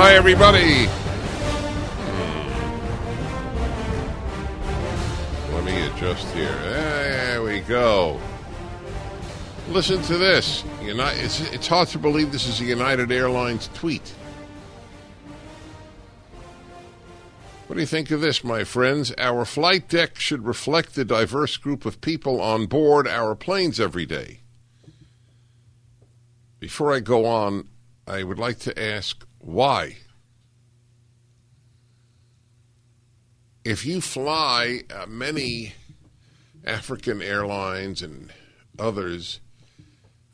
Hi, everybody. Hmm. Let me adjust here. There we go. Listen to this. United, it's, it's hard to believe this is a United Airlines tweet. What do you think of this, my friends? Our flight deck should reflect the diverse group of people on board our planes every day. Before I go on, I would like to ask why? If you fly uh, many African airlines and others,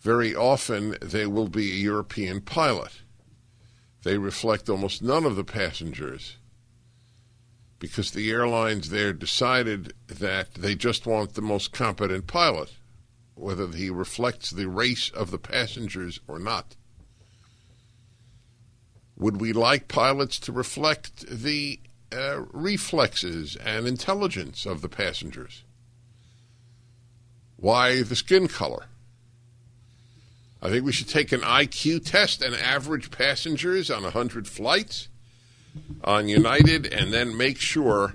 very often they will be a European pilot. They reflect almost none of the passengers because the airlines there decided that they just want the most competent pilot, whether he reflects the race of the passengers or not. Would we like pilots to reflect the uh, reflexes and intelligence of the passengers? Why the skin color? I think we should take an IQ test and average passengers on 100 flights on United and then make sure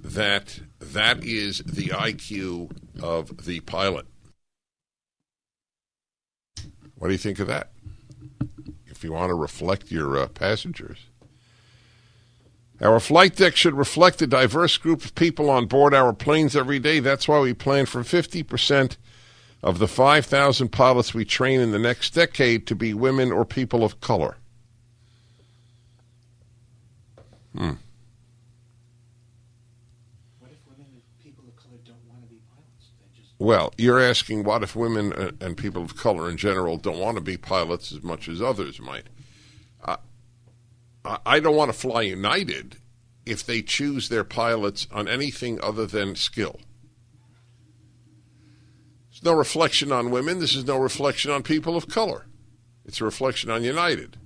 that that is the IQ of the pilot. What do you think of that? If you want to reflect your uh, passengers. Our flight deck should reflect the diverse group of people on board our planes every day. That's why we plan for 50% of the 5,000 pilots we train in the next decade to be women or people of color. Hmm. Well, you're asking what if women uh, and people of color in general don't want to be pilots as much as others might? Uh, I don't want to fly United if they choose their pilots on anything other than skill. It's no reflection on women. This is no reflection on people of color. It's a reflection on United.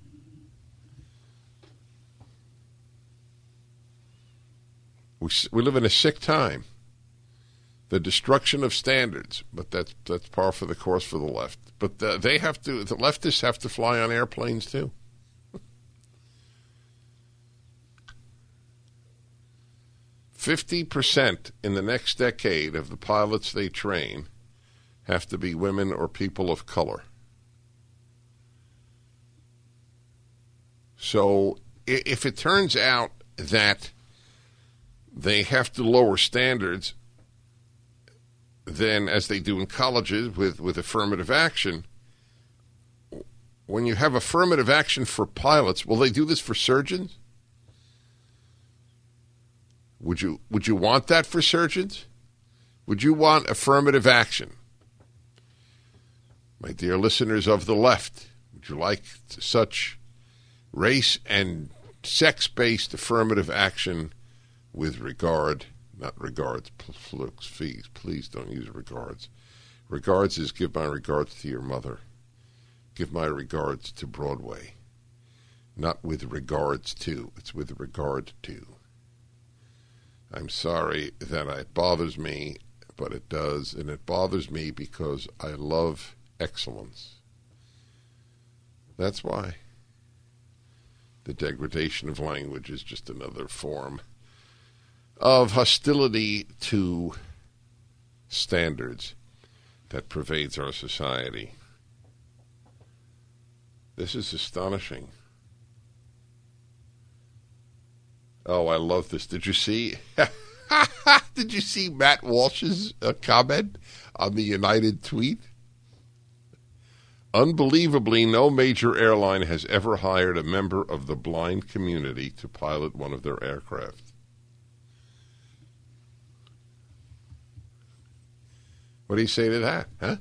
We, we live in a sick time the destruction of standards, but that's that's par for the course for the left. But the, they have to. The leftists have to fly on airplanes too. Fifty percent in the next decade of the pilots they train have to be women or people of color. So if it turns out that they have to lower standards than as they do in colleges with, with affirmative action. When you have affirmative action for pilots, will they do this for surgeons? Would you would you want that for surgeons? Would you want affirmative action? My dear listeners of the left, would you like such race and sex based affirmative action with regard not regards, flux, fees. Please don't use regards. Regards is give my regards to your mother. Give my regards to Broadway. Not with regards to, it's with regard to. I'm sorry that it bothers me, but it does, and it bothers me because I love excellence. That's why. The degradation of language is just another form of hostility to standards that pervades our society. This is astonishing. Oh, I love this. Did you see? Did you see Matt Walsh's uh, comment on the United tweet? Unbelievably, no major airline has ever hired a member of the blind community to pilot one of their aircraft. What do you say to that, huh?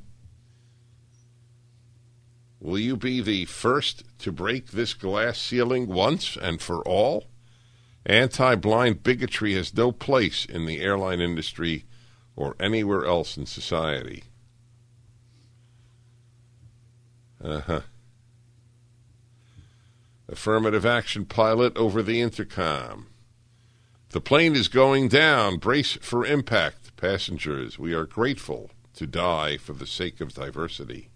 Will you be the first to break this glass ceiling once and for all? Anti blind bigotry has no place in the airline industry or anywhere else in society. Uh huh. Affirmative action pilot over the intercom. The plane is going down. Brace for impact. Passengers, we are grateful to die for the sake of diversity.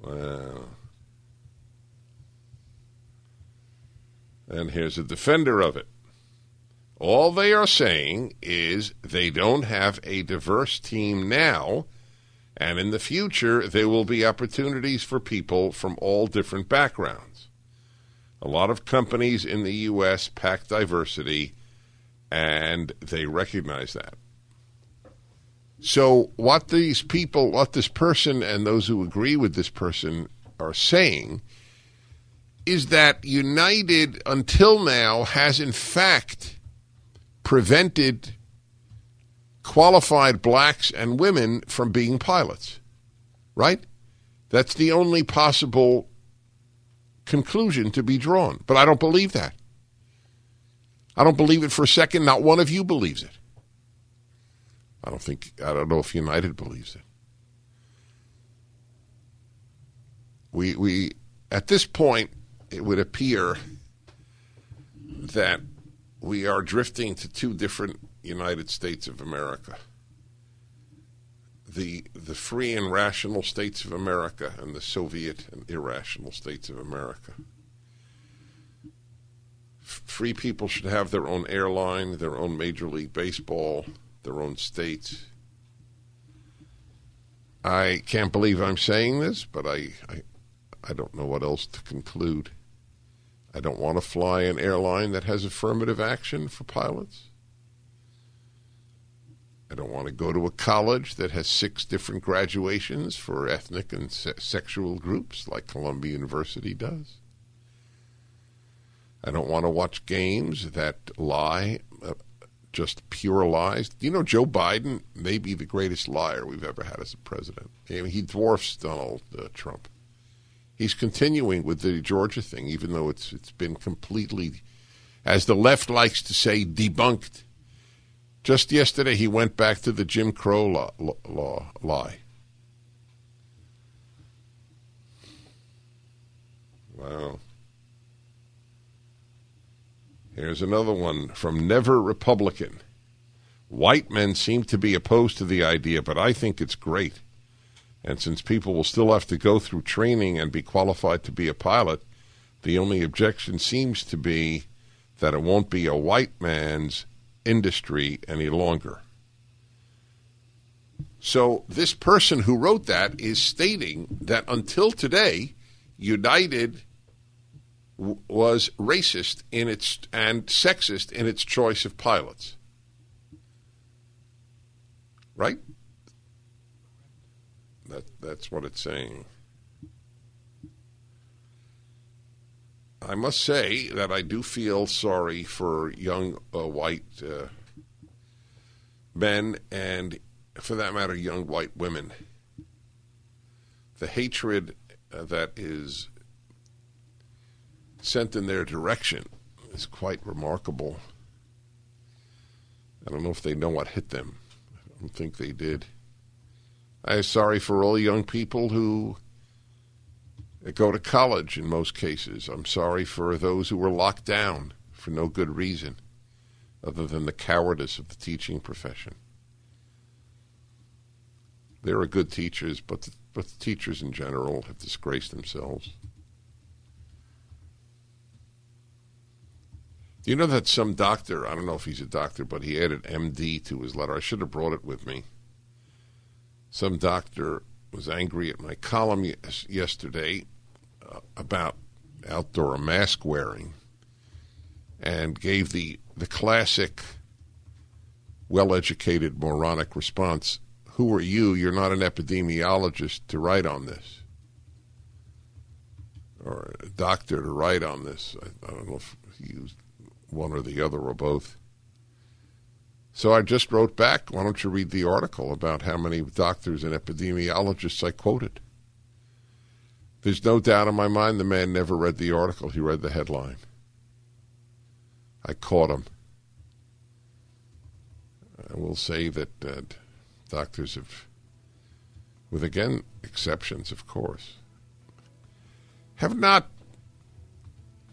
And here's a defender of it. All they are saying is they don't have a diverse team now, and in the future there will be opportunities for people from all different backgrounds. A lot of companies in the U.S. pack diversity, and they recognize that. So, what these people, what this person, and those who agree with this person are saying is that United, until now, has in fact prevented qualified blacks and women from being pilots. Right? That's the only possible conclusion to be drawn. But I don't believe that. I don't believe it for a second. Not one of you believes it. I don't think, I don't know if United believes it. We, we, at this point, it would appear that we are drifting to two different United States of America. The, the free and rational states of America and the Soviet and irrational states of America. Free people should have their own airline, their own Major League Baseball, their own states. I can't believe I'm saying this, but I, I, I don't know what else to conclude. I don't want to fly an airline that has affirmative action for pilots. I don't want to go to a college that has six different graduations for ethnic and se- sexual groups like Columbia University does. I don't want to watch games that lie uh, just pure lies. You know, Joe Biden may be the greatest liar we've ever had as a president. I mean, he dwarfs Donald uh, Trump. He's continuing with the Georgia thing, even though it's it's been completely, as the left likes to say, debunked. Just yesterday, he went back to the Jim Crow law, law lie. Wow. Here's another one from Never Republican. White men seem to be opposed to the idea, but I think it's great. And since people will still have to go through training and be qualified to be a pilot, the only objection seems to be that it won't be a white man's industry any longer. So, this person who wrote that is stating that until today, United was racist in its and sexist in its choice of pilots. Right? That that's what it's saying. I must say that I do feel sorry for young uh, white uh, men and, for that matter, young white women. The hatred uh, that is sent in their direction is quite remarkable. I don't know if they know what hit them. I don't think they did. I'm sorry for all young people who go to college in most cases. I'm sorry for those who were locked down for no good reason other than the cowardice of the teaching profession. There are good teachers, but the, but the teachers in general have disgraced themselves. Do you know that some doctor, I don't know if he's a doctor, but he added MD to his letter? I should have brought it with me. Some doctor was angry at my column yes, yesterday uh, about outdoor mask wearing and gave the, the classic, well educated, moronic response Who are you? You're not an epidemiologist to write on this. Or a doctor to write on this. I, I don't know if he used one or the other or both. So I just wrote back, why don't you read the article about how many doctors and epidemiologists I quoted? There's no doubt in my mind the man never read the article. He read the headline. I caught him. I will say that uh, doctors have, with again exceptions, of course, have not,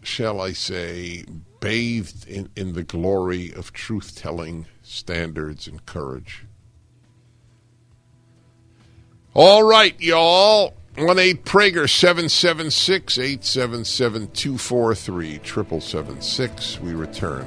shall I say, bathed in, in the glory of truth telling standards and courage. All right, y'all. 1 8 Prager 776 877 243 7776. We return.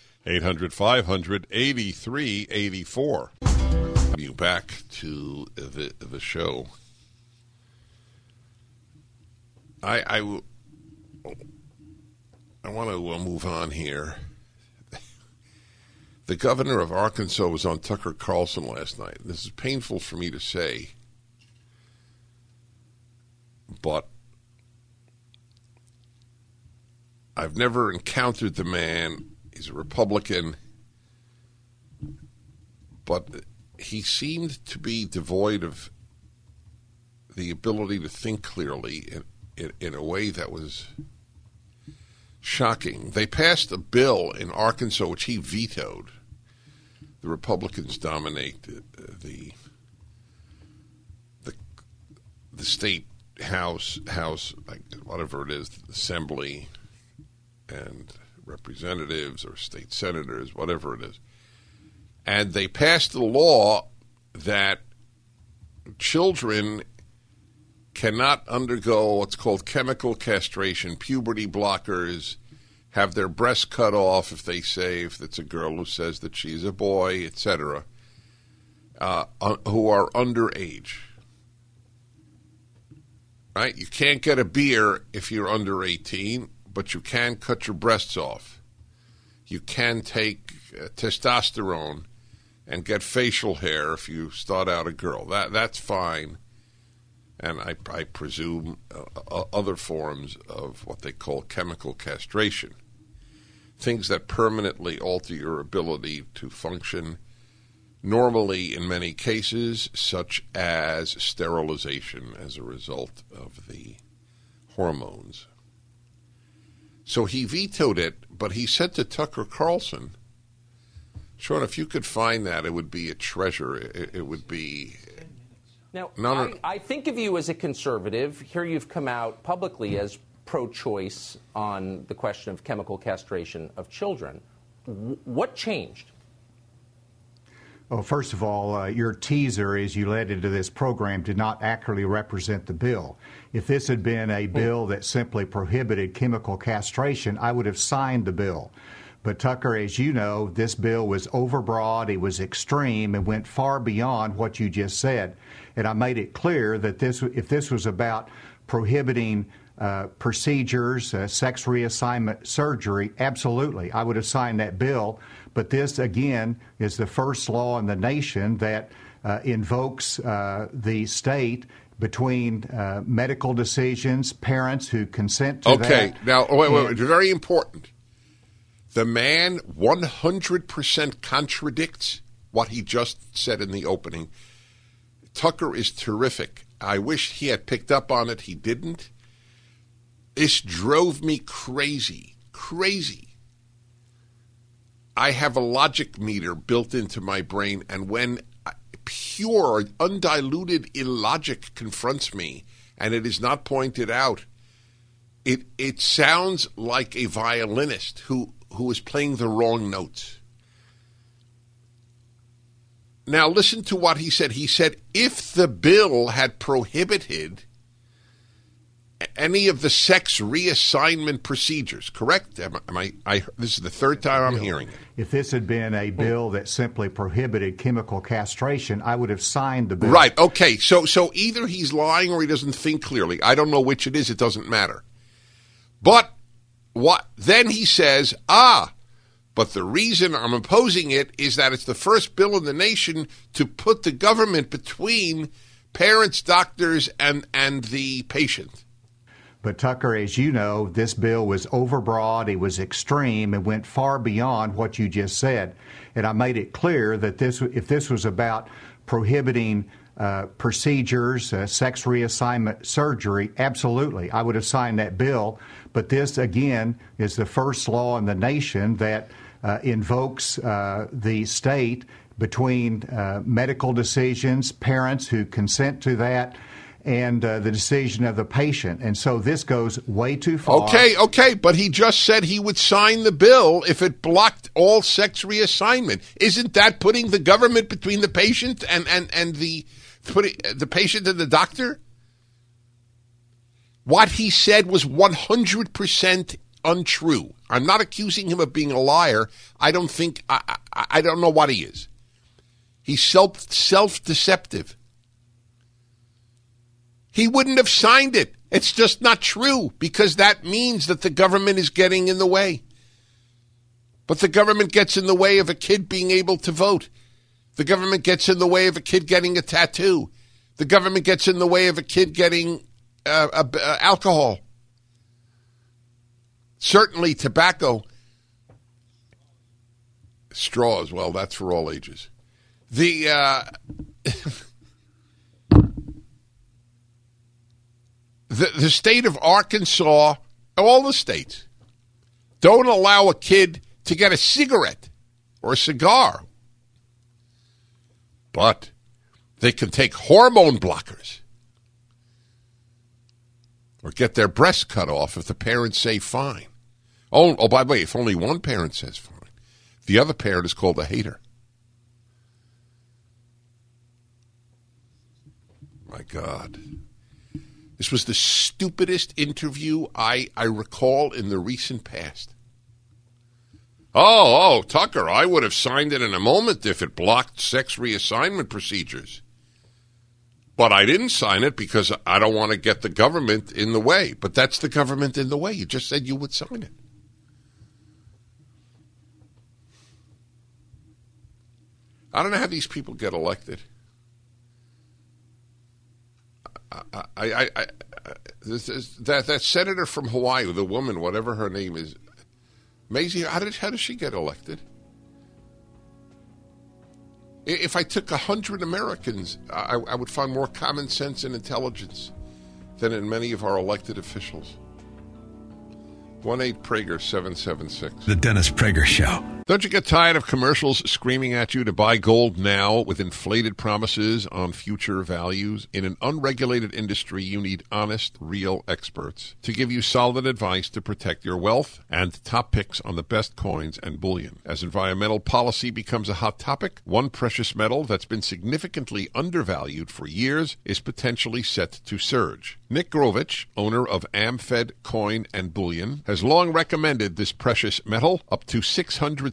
800 500 8384. You back to the, the show. I, I, I want to uh, move on here. The governor of Arkansas was on Tucker Carlson last night. This is painful for me to say, but I've never encountered the man He's a Republican, but he seemed to be devoid of the ability to think clearly in, in, in, a way that was shocking. They passed a bill in Arkansas which he vetoed. The Republicans dominate the the, the, state house house like whatever it is, assembly, and representatives or state senators, whatever it is. And they passed a law that children cannot undergo what's called chemical castration, puberty blockers, have their breasts cut off if they say if it's a girl who says that she's a boy, etc., uh, who are underage. Right? You can't get a beer if you're under 18 but you can cut your breasts off. You can take uh, testosterone and get facial hair if you start out a girl. That that's fine. And I, I presume uh, uh, other forms of what they call chemical castration, things that permanently alter your ability to function normally in many cases, such as sterilization as a result of the hormones. So he vetoed it, but he said to Tucker Carlson, Sean, if you could find that, it would be a treasure. It, it would be. Now, no, no. I, I think of you as a conservative. Here you've come out publicly as pro choice on the question of chemical castration of children. What changed? Well, first of all, uh, your teaser as you led into this program did not accurately represent the bill. If this had been a bill that simply prohibited chemical castration, I would have signed the bill. But Tucker, as you know, this bill was overbroad, it was extreme, and went far beyond what you just said. And I made it clear that this, if this was about prohibiting uh, procedures, uh, sex reassignment surgery, absolutely, I would have signed that bill. But this, again, is the first law in the nation that uh, invokes uh, the state between uh, medical decisions, parents who consent to okay. that. Okay, now, wait, wait, wait, very important. The man 100% contradicts what he just said in the opening. Tucker is terrific. I wish he had picked up on it. He didn't. This drove me crazy. Crazy. I have a logic meter built into my brain, and when pure, undiluted illogic confronts me and it is not pointed out, it it sounds like a violinist who who is playing the wrong notes. Now listen to what he said. He said if the bill had prohibited any of the sex reassignment procedures, correct? Am, am I, I, This is the third time I'm hearing it. If this had been a bill that simply prohibited chemical castration, I would have signed the bill. Right. Okay. So, so either he's lying or he doesn't think clearly. I don't know which it is. It doesn't matter. But what then he says, ah, but the reason I'm opposing it is that it's the first bill in the nation to put the government between parents, doctors, and and the patient. But Tucker, as you know, this bill was overbroad, it was extreme, it went far beyond what you just said. And I made it clear that this, if this was about prohibiting uh, procedures, uh, sex reassignment surgery, absolutely, I would have signed that bill. But this, again, is the first law in the nation that uh, invokes uh, the state between uh, medical decisions, parents who consent to that and uh, the decision of the patient. And so this goes way too far. Okay, okay, but he just said he would sign the bill if it blocked all sex reassignment. Isn't that putting the government between the patient and and and the putting the patient and the doctor? What he said was 100% untrue. I'm not accusing him of being a liar. I don't think I I, I don't know what he is. He's self self deceptive. He wouldn't have signed it. It's just not true because that means that the government is getting in the way. But the government gets in the way of a kid being able to vote. The government gets in the way of a kid getting a tattoo. The government gets in the way of a kid getting uh, uh, alcohol. Certainly, tobacco. Straws, well, that's for all ages. The. Uh, the, the state of Arkansas, all the states, don't allow a kid to get a cigarette or a cigar. But they can take hormone blockers or get their breast cut off if the parents say fine. Oh, oh, by the way, if only one parent says fine, the other parent is called a hater. My God. This was the stupidest interview I, I recall in the recent past. Oh, oh, Tucker, I would have signed it in a moment if it blocked sex reassignment procedures. But I didn't sign it because I don't want to get the government in the way. But that's the government in the way. You just said you would sign it. I don't know how these people get elected. I, I, I, this, this, that that senator from Hawaii, the woman, whatever her name is, Mazie. How did how does she get elected? If I took hundred Americans, I, I would find more common sense and intelligence than in many of our elected officials. One eight Prager seven seven six. The Dennis Prager Show. Don't you get tired of commercials screaming at you to buy gold now with inflated promises on future values? In an unregulated industry, you need honest, real experts to give you solid advice to protect your wealth and top picks on the best coins and bullion. As environmental policy becomes a hot topic, one precious metal that's been significantly undervalued for years is potentially set to surge. Nick Grovich, owner of AmFed Coin and Bullion, has long recommended this precious metal. Up to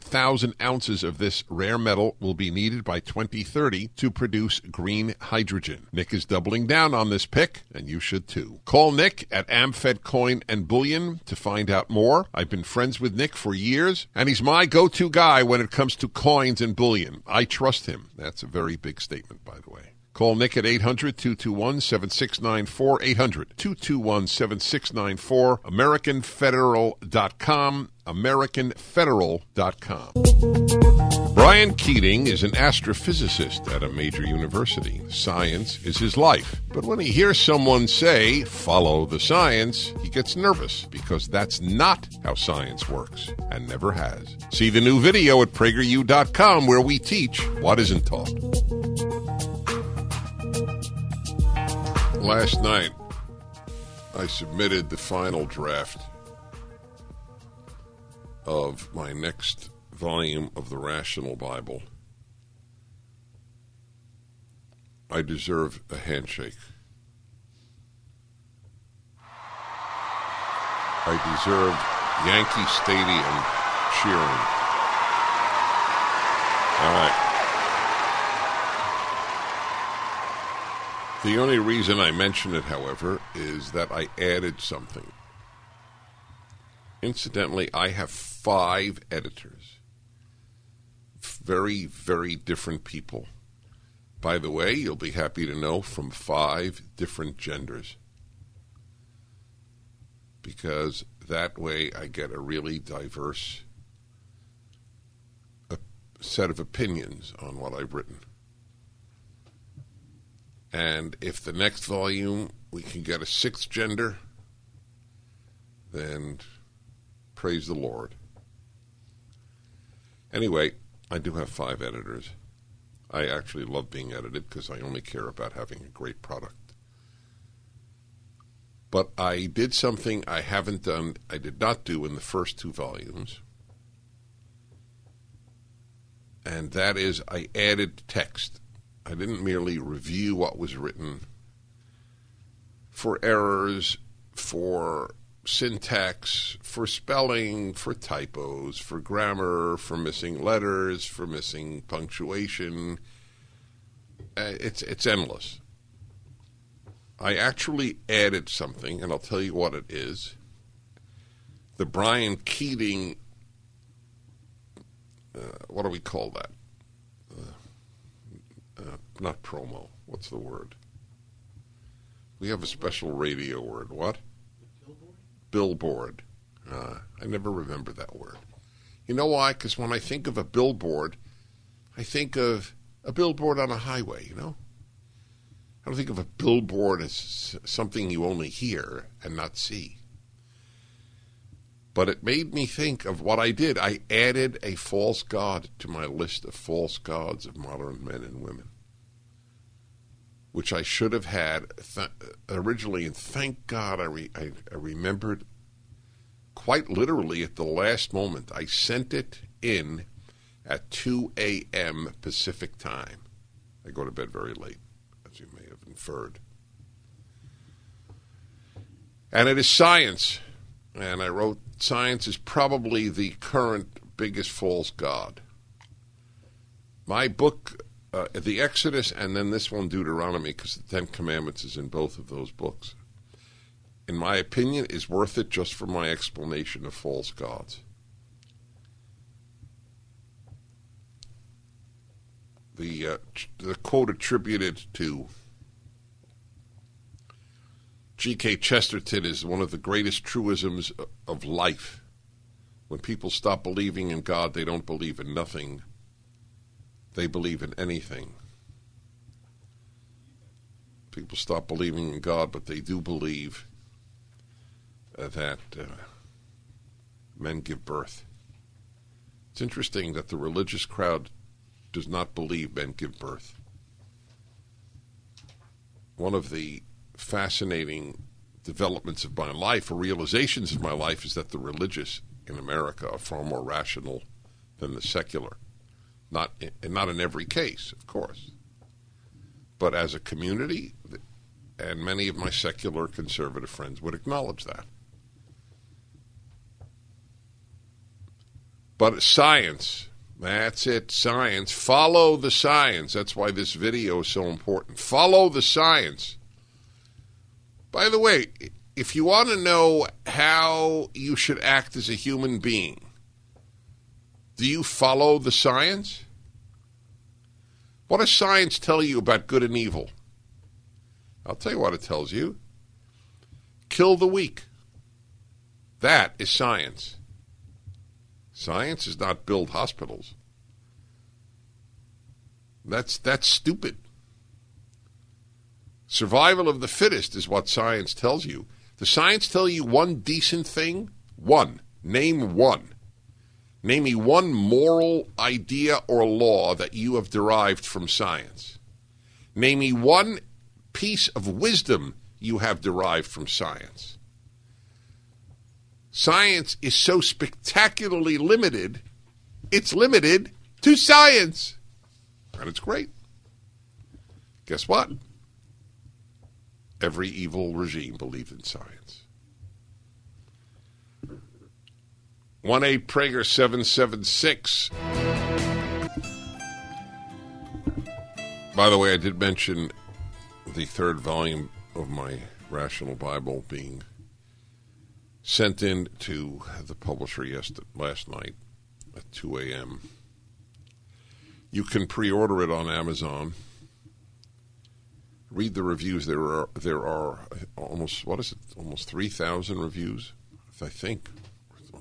600,000 ounces of this rare metal will be needed by 2030 to produce green hydrogen. Nick is doubling down on this pick, and you should too. Call Nick at AmFed Coin and Bullion to find out more. I've been friends with Nick for years, and he's my go to guy when it comes to coins and bullion. I trust him. That's a very big statement, by the way. Call Nick at 800 221 7694. 800 221 7694. AmericanFederal.com. AmericanFederal.com. Brian Keating is an astrophysicist at a major university. Science is his life. But when he hears someone say, follow the science, he gets nervous because that's not how science works and never has. See the new video at PragerU.com where we teach what isn't taught. Last night, I submitted the final draft of my next volume of the Rational Bible. I deserve a handshake. I deserve Yankee Stadium cheering. All right. The only reason I mention it, however, is that I added something. Incidentally, I have five editors. Very, very different people. By the way, you'll be happy to know from five different genders. Because that way I get a really diverse set of opinions on what I've written. And if the next volume we can get a sixth gender, then praise the Lord. Anyway, I do have five editors. I actually love being edited because I only care about having a great product. But I did something I haven't done, I did not do in the first two volumes. And that is, I added text. I didn't merely review what was written for errors, for syntax, for spelling, for typos, for grammar, for missing letters, for missing punctuation. Uh, it's it's endless. I actually added something, and I'll tell you what it is. The Brian Keating, uh, what do we call that? Uh, not promo. What's the word? We have a special radio word. What? Billboard. Uh, I never remember that word. You know why? Because when I think of a billboard, I think of a billboard on a highway, you know? I don't think of a billboard as something you only hear and not see. But it made me think of what I did. I added a false god to my list of false gods of modern men and women, which I should have had th- originally. And thank God I, re- I, I remembered quite literally at the last moment. I sent it in at 2 a.m. Pacific time. I go to bed very late, as you may have inferred. And it is science. And I wrote, Science is probably the current biggest false god. My book, uh, The Exodus, and then this one, Deuteronomy, because the Ten Commandments is in both of those books, in my opinion, is worth it just for my explanation of false gods. The, uh, the quote attributed to G.K. Chesterton is one of the greatest truisms of life. When people stop believing in God, they don't believe in nothing, they believe in anything. People stop believing in God, but they do believe uh, that uh, men give birth. It's interesting that the religious crowd does not believe men give birth. One of the fascinating developments of my life or realizations of my life is that the religious in America are far more rational than the secular. Not in, not in every case, of course, but as a community, and many of my secular conservative friends would acknowledge that. But science, that's it, science. Follow the science. That's why this video is so important. Follow the science. By the way, if you want to know how you should act as a human being, do you follow the science? What does science tell you about good and evil? I'll tell you what it tells you kill the weak. That is science. Science is not build hospitals. That's that's stupid. Survival of the fittest is what science tells you. The science tell you one decent thing? One. Name one. Name me one moral idea or law that you have derived from science. Name me one piece of wisdom you have derived from science. Science is so spectacularly limited, it's limited to science. And it's great. Guess what? Every evil regime believed in science. 1 8 Prager 776. By the way, I did mention the third volume of my Rational Bible being sent in to the publisher yesterday, last night at 2 a.m. You can pre-order it on Amazon. Read the reviews. There are there are almost what is it? Almost three thousand reviews, I think.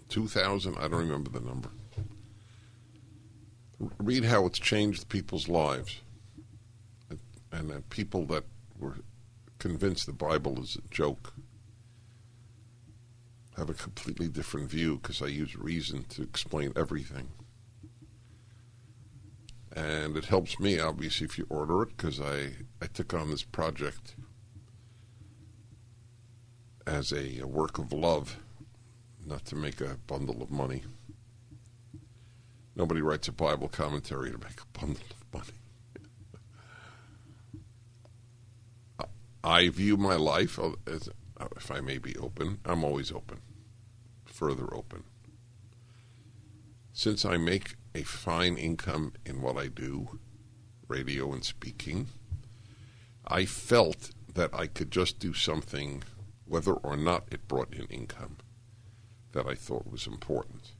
Two thousand. I don't remember the number. Read how it's changed people's lives, and, and people that were convinced the Bible is a joke have a completely different view because I use reason to explain everything. And it helps me, obviously, if you order it because I, I took on this project as a, a work of love, not to make a bundle of money. Nobody writes a Bible commentary to make a bundle of money. I view my life as, if I may be open, I'm always open further open. Since I make a fine income in what I do, radio and speaking, I felt that I could just do something, whether or not it brought in income, that I thought was important.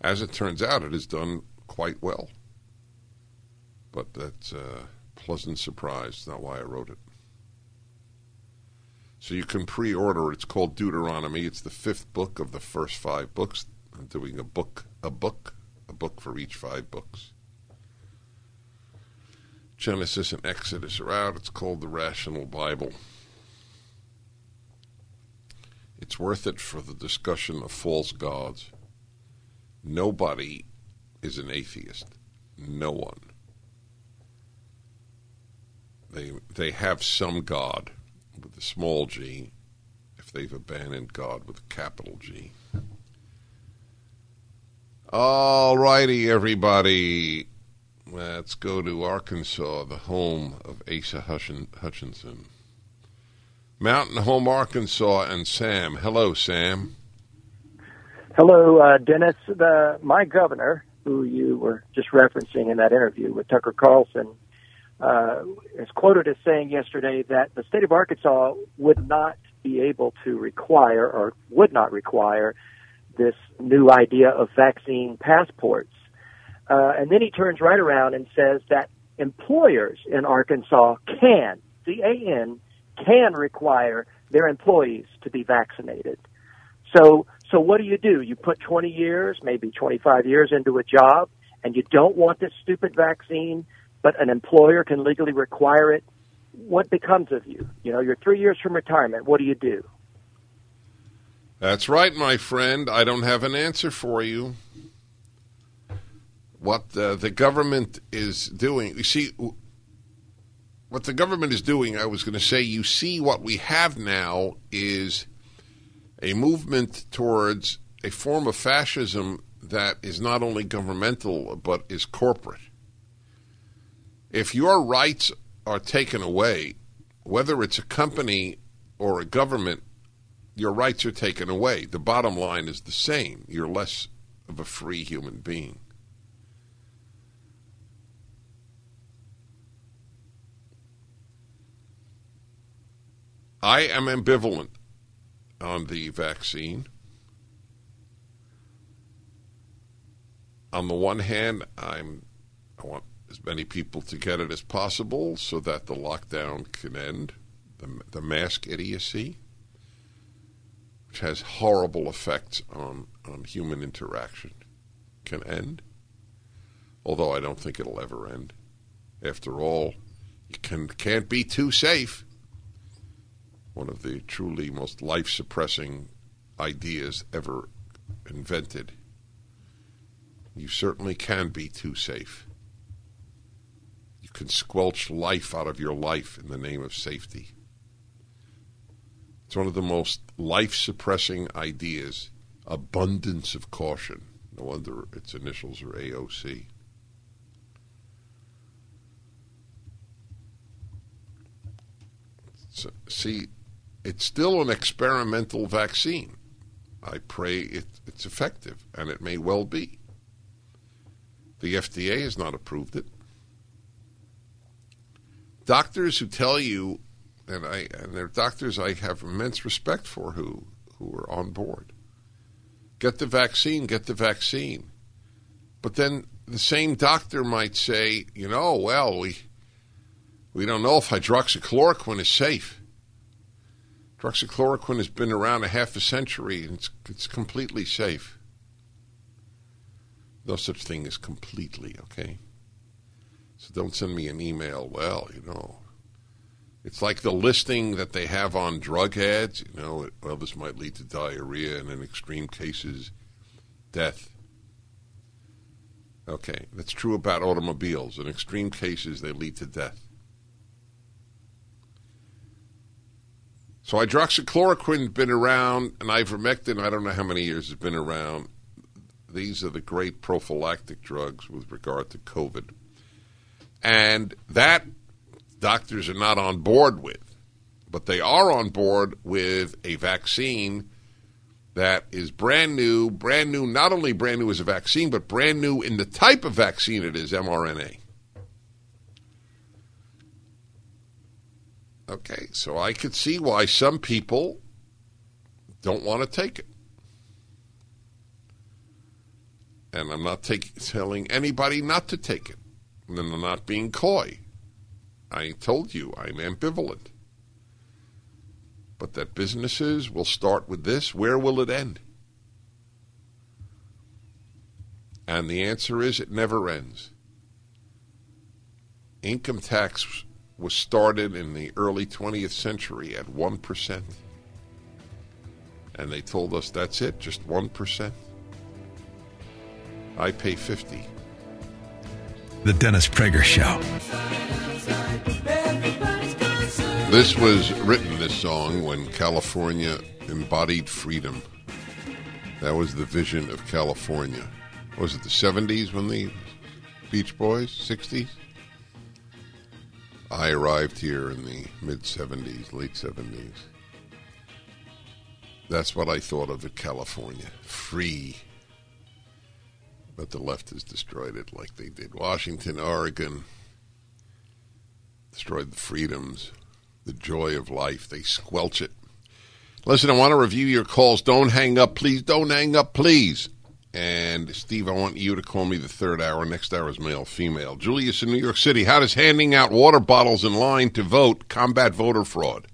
As it turns out, it has done quite well. But that's a pleasant surprise, It's not why I wrote it. So you can pre-order. It's called Deuteronomy. It's the fifth book of the first five books. I'm doing a book, a book, a book for each five books. Genesis and Exodus are out. It's called the Rational Bible. It's worth it for the discussion of false gods. Nobody is an atheist. No one. They they have some god with a small g if they've abandoned God with a capital G. All righty, everybody. Let's go to Arkansas, the home of Asa Hutchinson. Mountain Home, Arkansas, and Sam. Hello, Sam. Hello, uh, Dennis. The, my governor, who you were just referencing in that interview with Tucker Carlson, uh, is quoted as saying yesterday that the state of Arkansas would not be able to require or would not require this new idea of vaccine passports. Uh, and then he turns right around and says that employers in Arkansas can, C-A-N, can require their employees to be vaccinated. So, so what do you do? You put 20 years, maybe 25 years into a job, and you don't want this stupid vaccine but an employer can legally require it, what becomes of you? You know, you're three years from retirement. What do you do? That's right, my friend. I don't have an answer for you. What the, the government is doing, you see, what the government is doing, I was going to say, you see, what we have now is a movement towards a form of fascism that is not only governmental but is corporate. If your rights are taken away, whether it's a company or a government, your rights are taken away. The bottom line is the same. You're less of a free human being. I am ambivalent on the vaccine. On the one hand, I'm I want as many people to get it as possible so that the lockdown can end, the, the mask idiocy, which has horrible effects on, on human interaction, can end. Although I don't think it'll ever end. After all, you can, can't be too safe. One of the truly most life suppressing ideas ever invented. You certainly can be too safe. You can squelch life out of your life in the name of safety. It's one of the most life suppressing ideas abundance of caution. No wonder its initials are AOC. See, it's still an experimental vaccine. I pray it, it's effective, and it may well be. The FDA has not approved it. Doctors who tell you, and I and they're doctors I have immense respect for who who are on board. Get the vaccine, get the vaccine. But then the same doctor might say, you know, well, we we don't know if hydroxychloroquine is safe. Hydroxychloroquine has been around a half a century and it's, it's completely safe. No such thing as completely, okay? So don't send me an email, well, you know. It's like the listing that they have on drug ads, you know, well, this might lead to diarrhea and in extreme cases, death. Okay, that's true about automobiles. In extreme cases, they lead to death. So hydroxychloroquine has been around, and ivermectin, I don't know how many years has been around. These are the great prophylactic drugs with regard to COVID. And that doctors are not on board with. But they are on board with a vaccine that is brand new, brand new, not only brand new as a vaccine, but brand new in the type of vaccine it is, mRNA. Okay, so I could see why some people don't want to take it. And I'm not take, telling anybody not to take it. And I'm not being coy. I told you I'm ambivalent. But that businesses will start with this, where will it end? And the answer is it never ends. Income tax was started in the early 20th century at 1%. And they told us that's it, just 1%. I pay 50. The Dennis Prager Show. This was written, this song, when California embodied freedom. That was the vision of California. Was it the 70s when the Beach Boys? 60s? I arrived here in the mid 70s, late 70s. That's what I thought of California. Free. But the left has destroyed it like they did Washington, Oregon. Destroyed the freedoms, the joy of life. They squelch it. Listen, I want to review your calls. Don't hang up, please. Don't hang up, please. And Steve, I want you to call me the third hour. Next hour is male, female. Julius in New York City. How does handing out water bottles in line to vote combat voter fraud?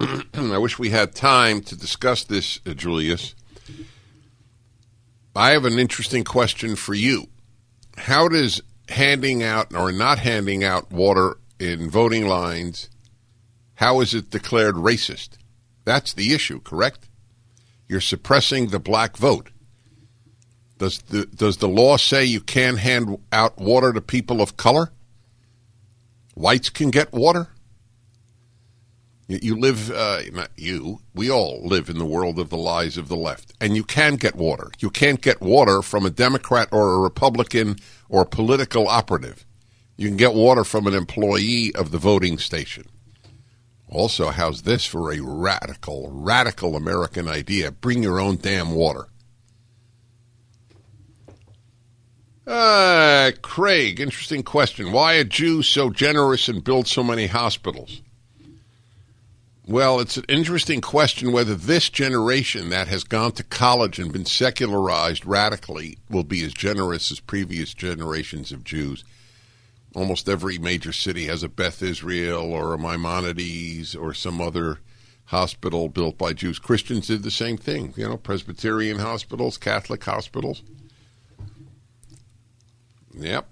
I wish we had time to discuss this, uh, Julius. I have an interesting question for you. How does handing out or not handing out water in voting lines, how is it declared racist? That's the issue, correct? You're suppressing the black vote. Does the does the law say you can't hand out water to people of color? Whites can get water. You, live, uh, not you. We all live in the world of the lies of the left, and you can get water. You can't get water from a Democrat or a Republican or a political operative. You can get water from an employee of the voting station. Also, how's this for a radical, radical American idea? Bring your own damn water. Uh, Craig, interesting question. Why are Jews so generous and build so many hospitals? Well, it's an interesting question whether this generation that has gone to college and been secularized radically will be as generous as previous generations of Jews. Almost every major city has a Beth Israel or a Maimonides or some other hospital built by Jews. Christians did the same thing, you know, Presbyterian hospitals, Catholic hospitals. Yep.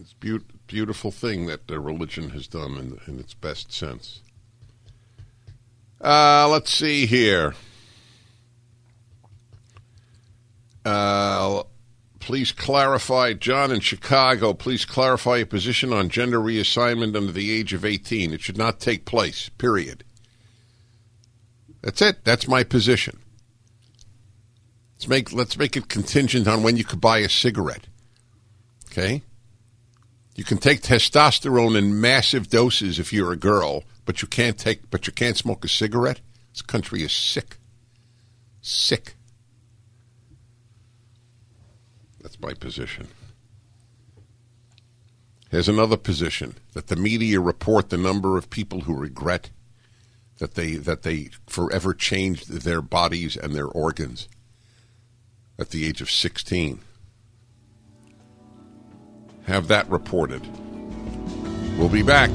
It's be- beautiful thing that the religion has done in, in its best sense. Uh, let's see here. Uh, please clarify, John in Chicago, please clarify your position on gender reassignment under the age of 18. It should not take place, period. That's it. That's my position. Let's make let's make it contingent on when you could buy a cigarette. Okay? You can take testosterone in massive doses if you're a girl, but you can't take but you can't smoke a cigarette. This country is sick. Sick. That's my position. Here's another position that the media report the number of people who regret that they that they forever changed their bodies and their organs at the age of 16. Have that reported. We'll be back.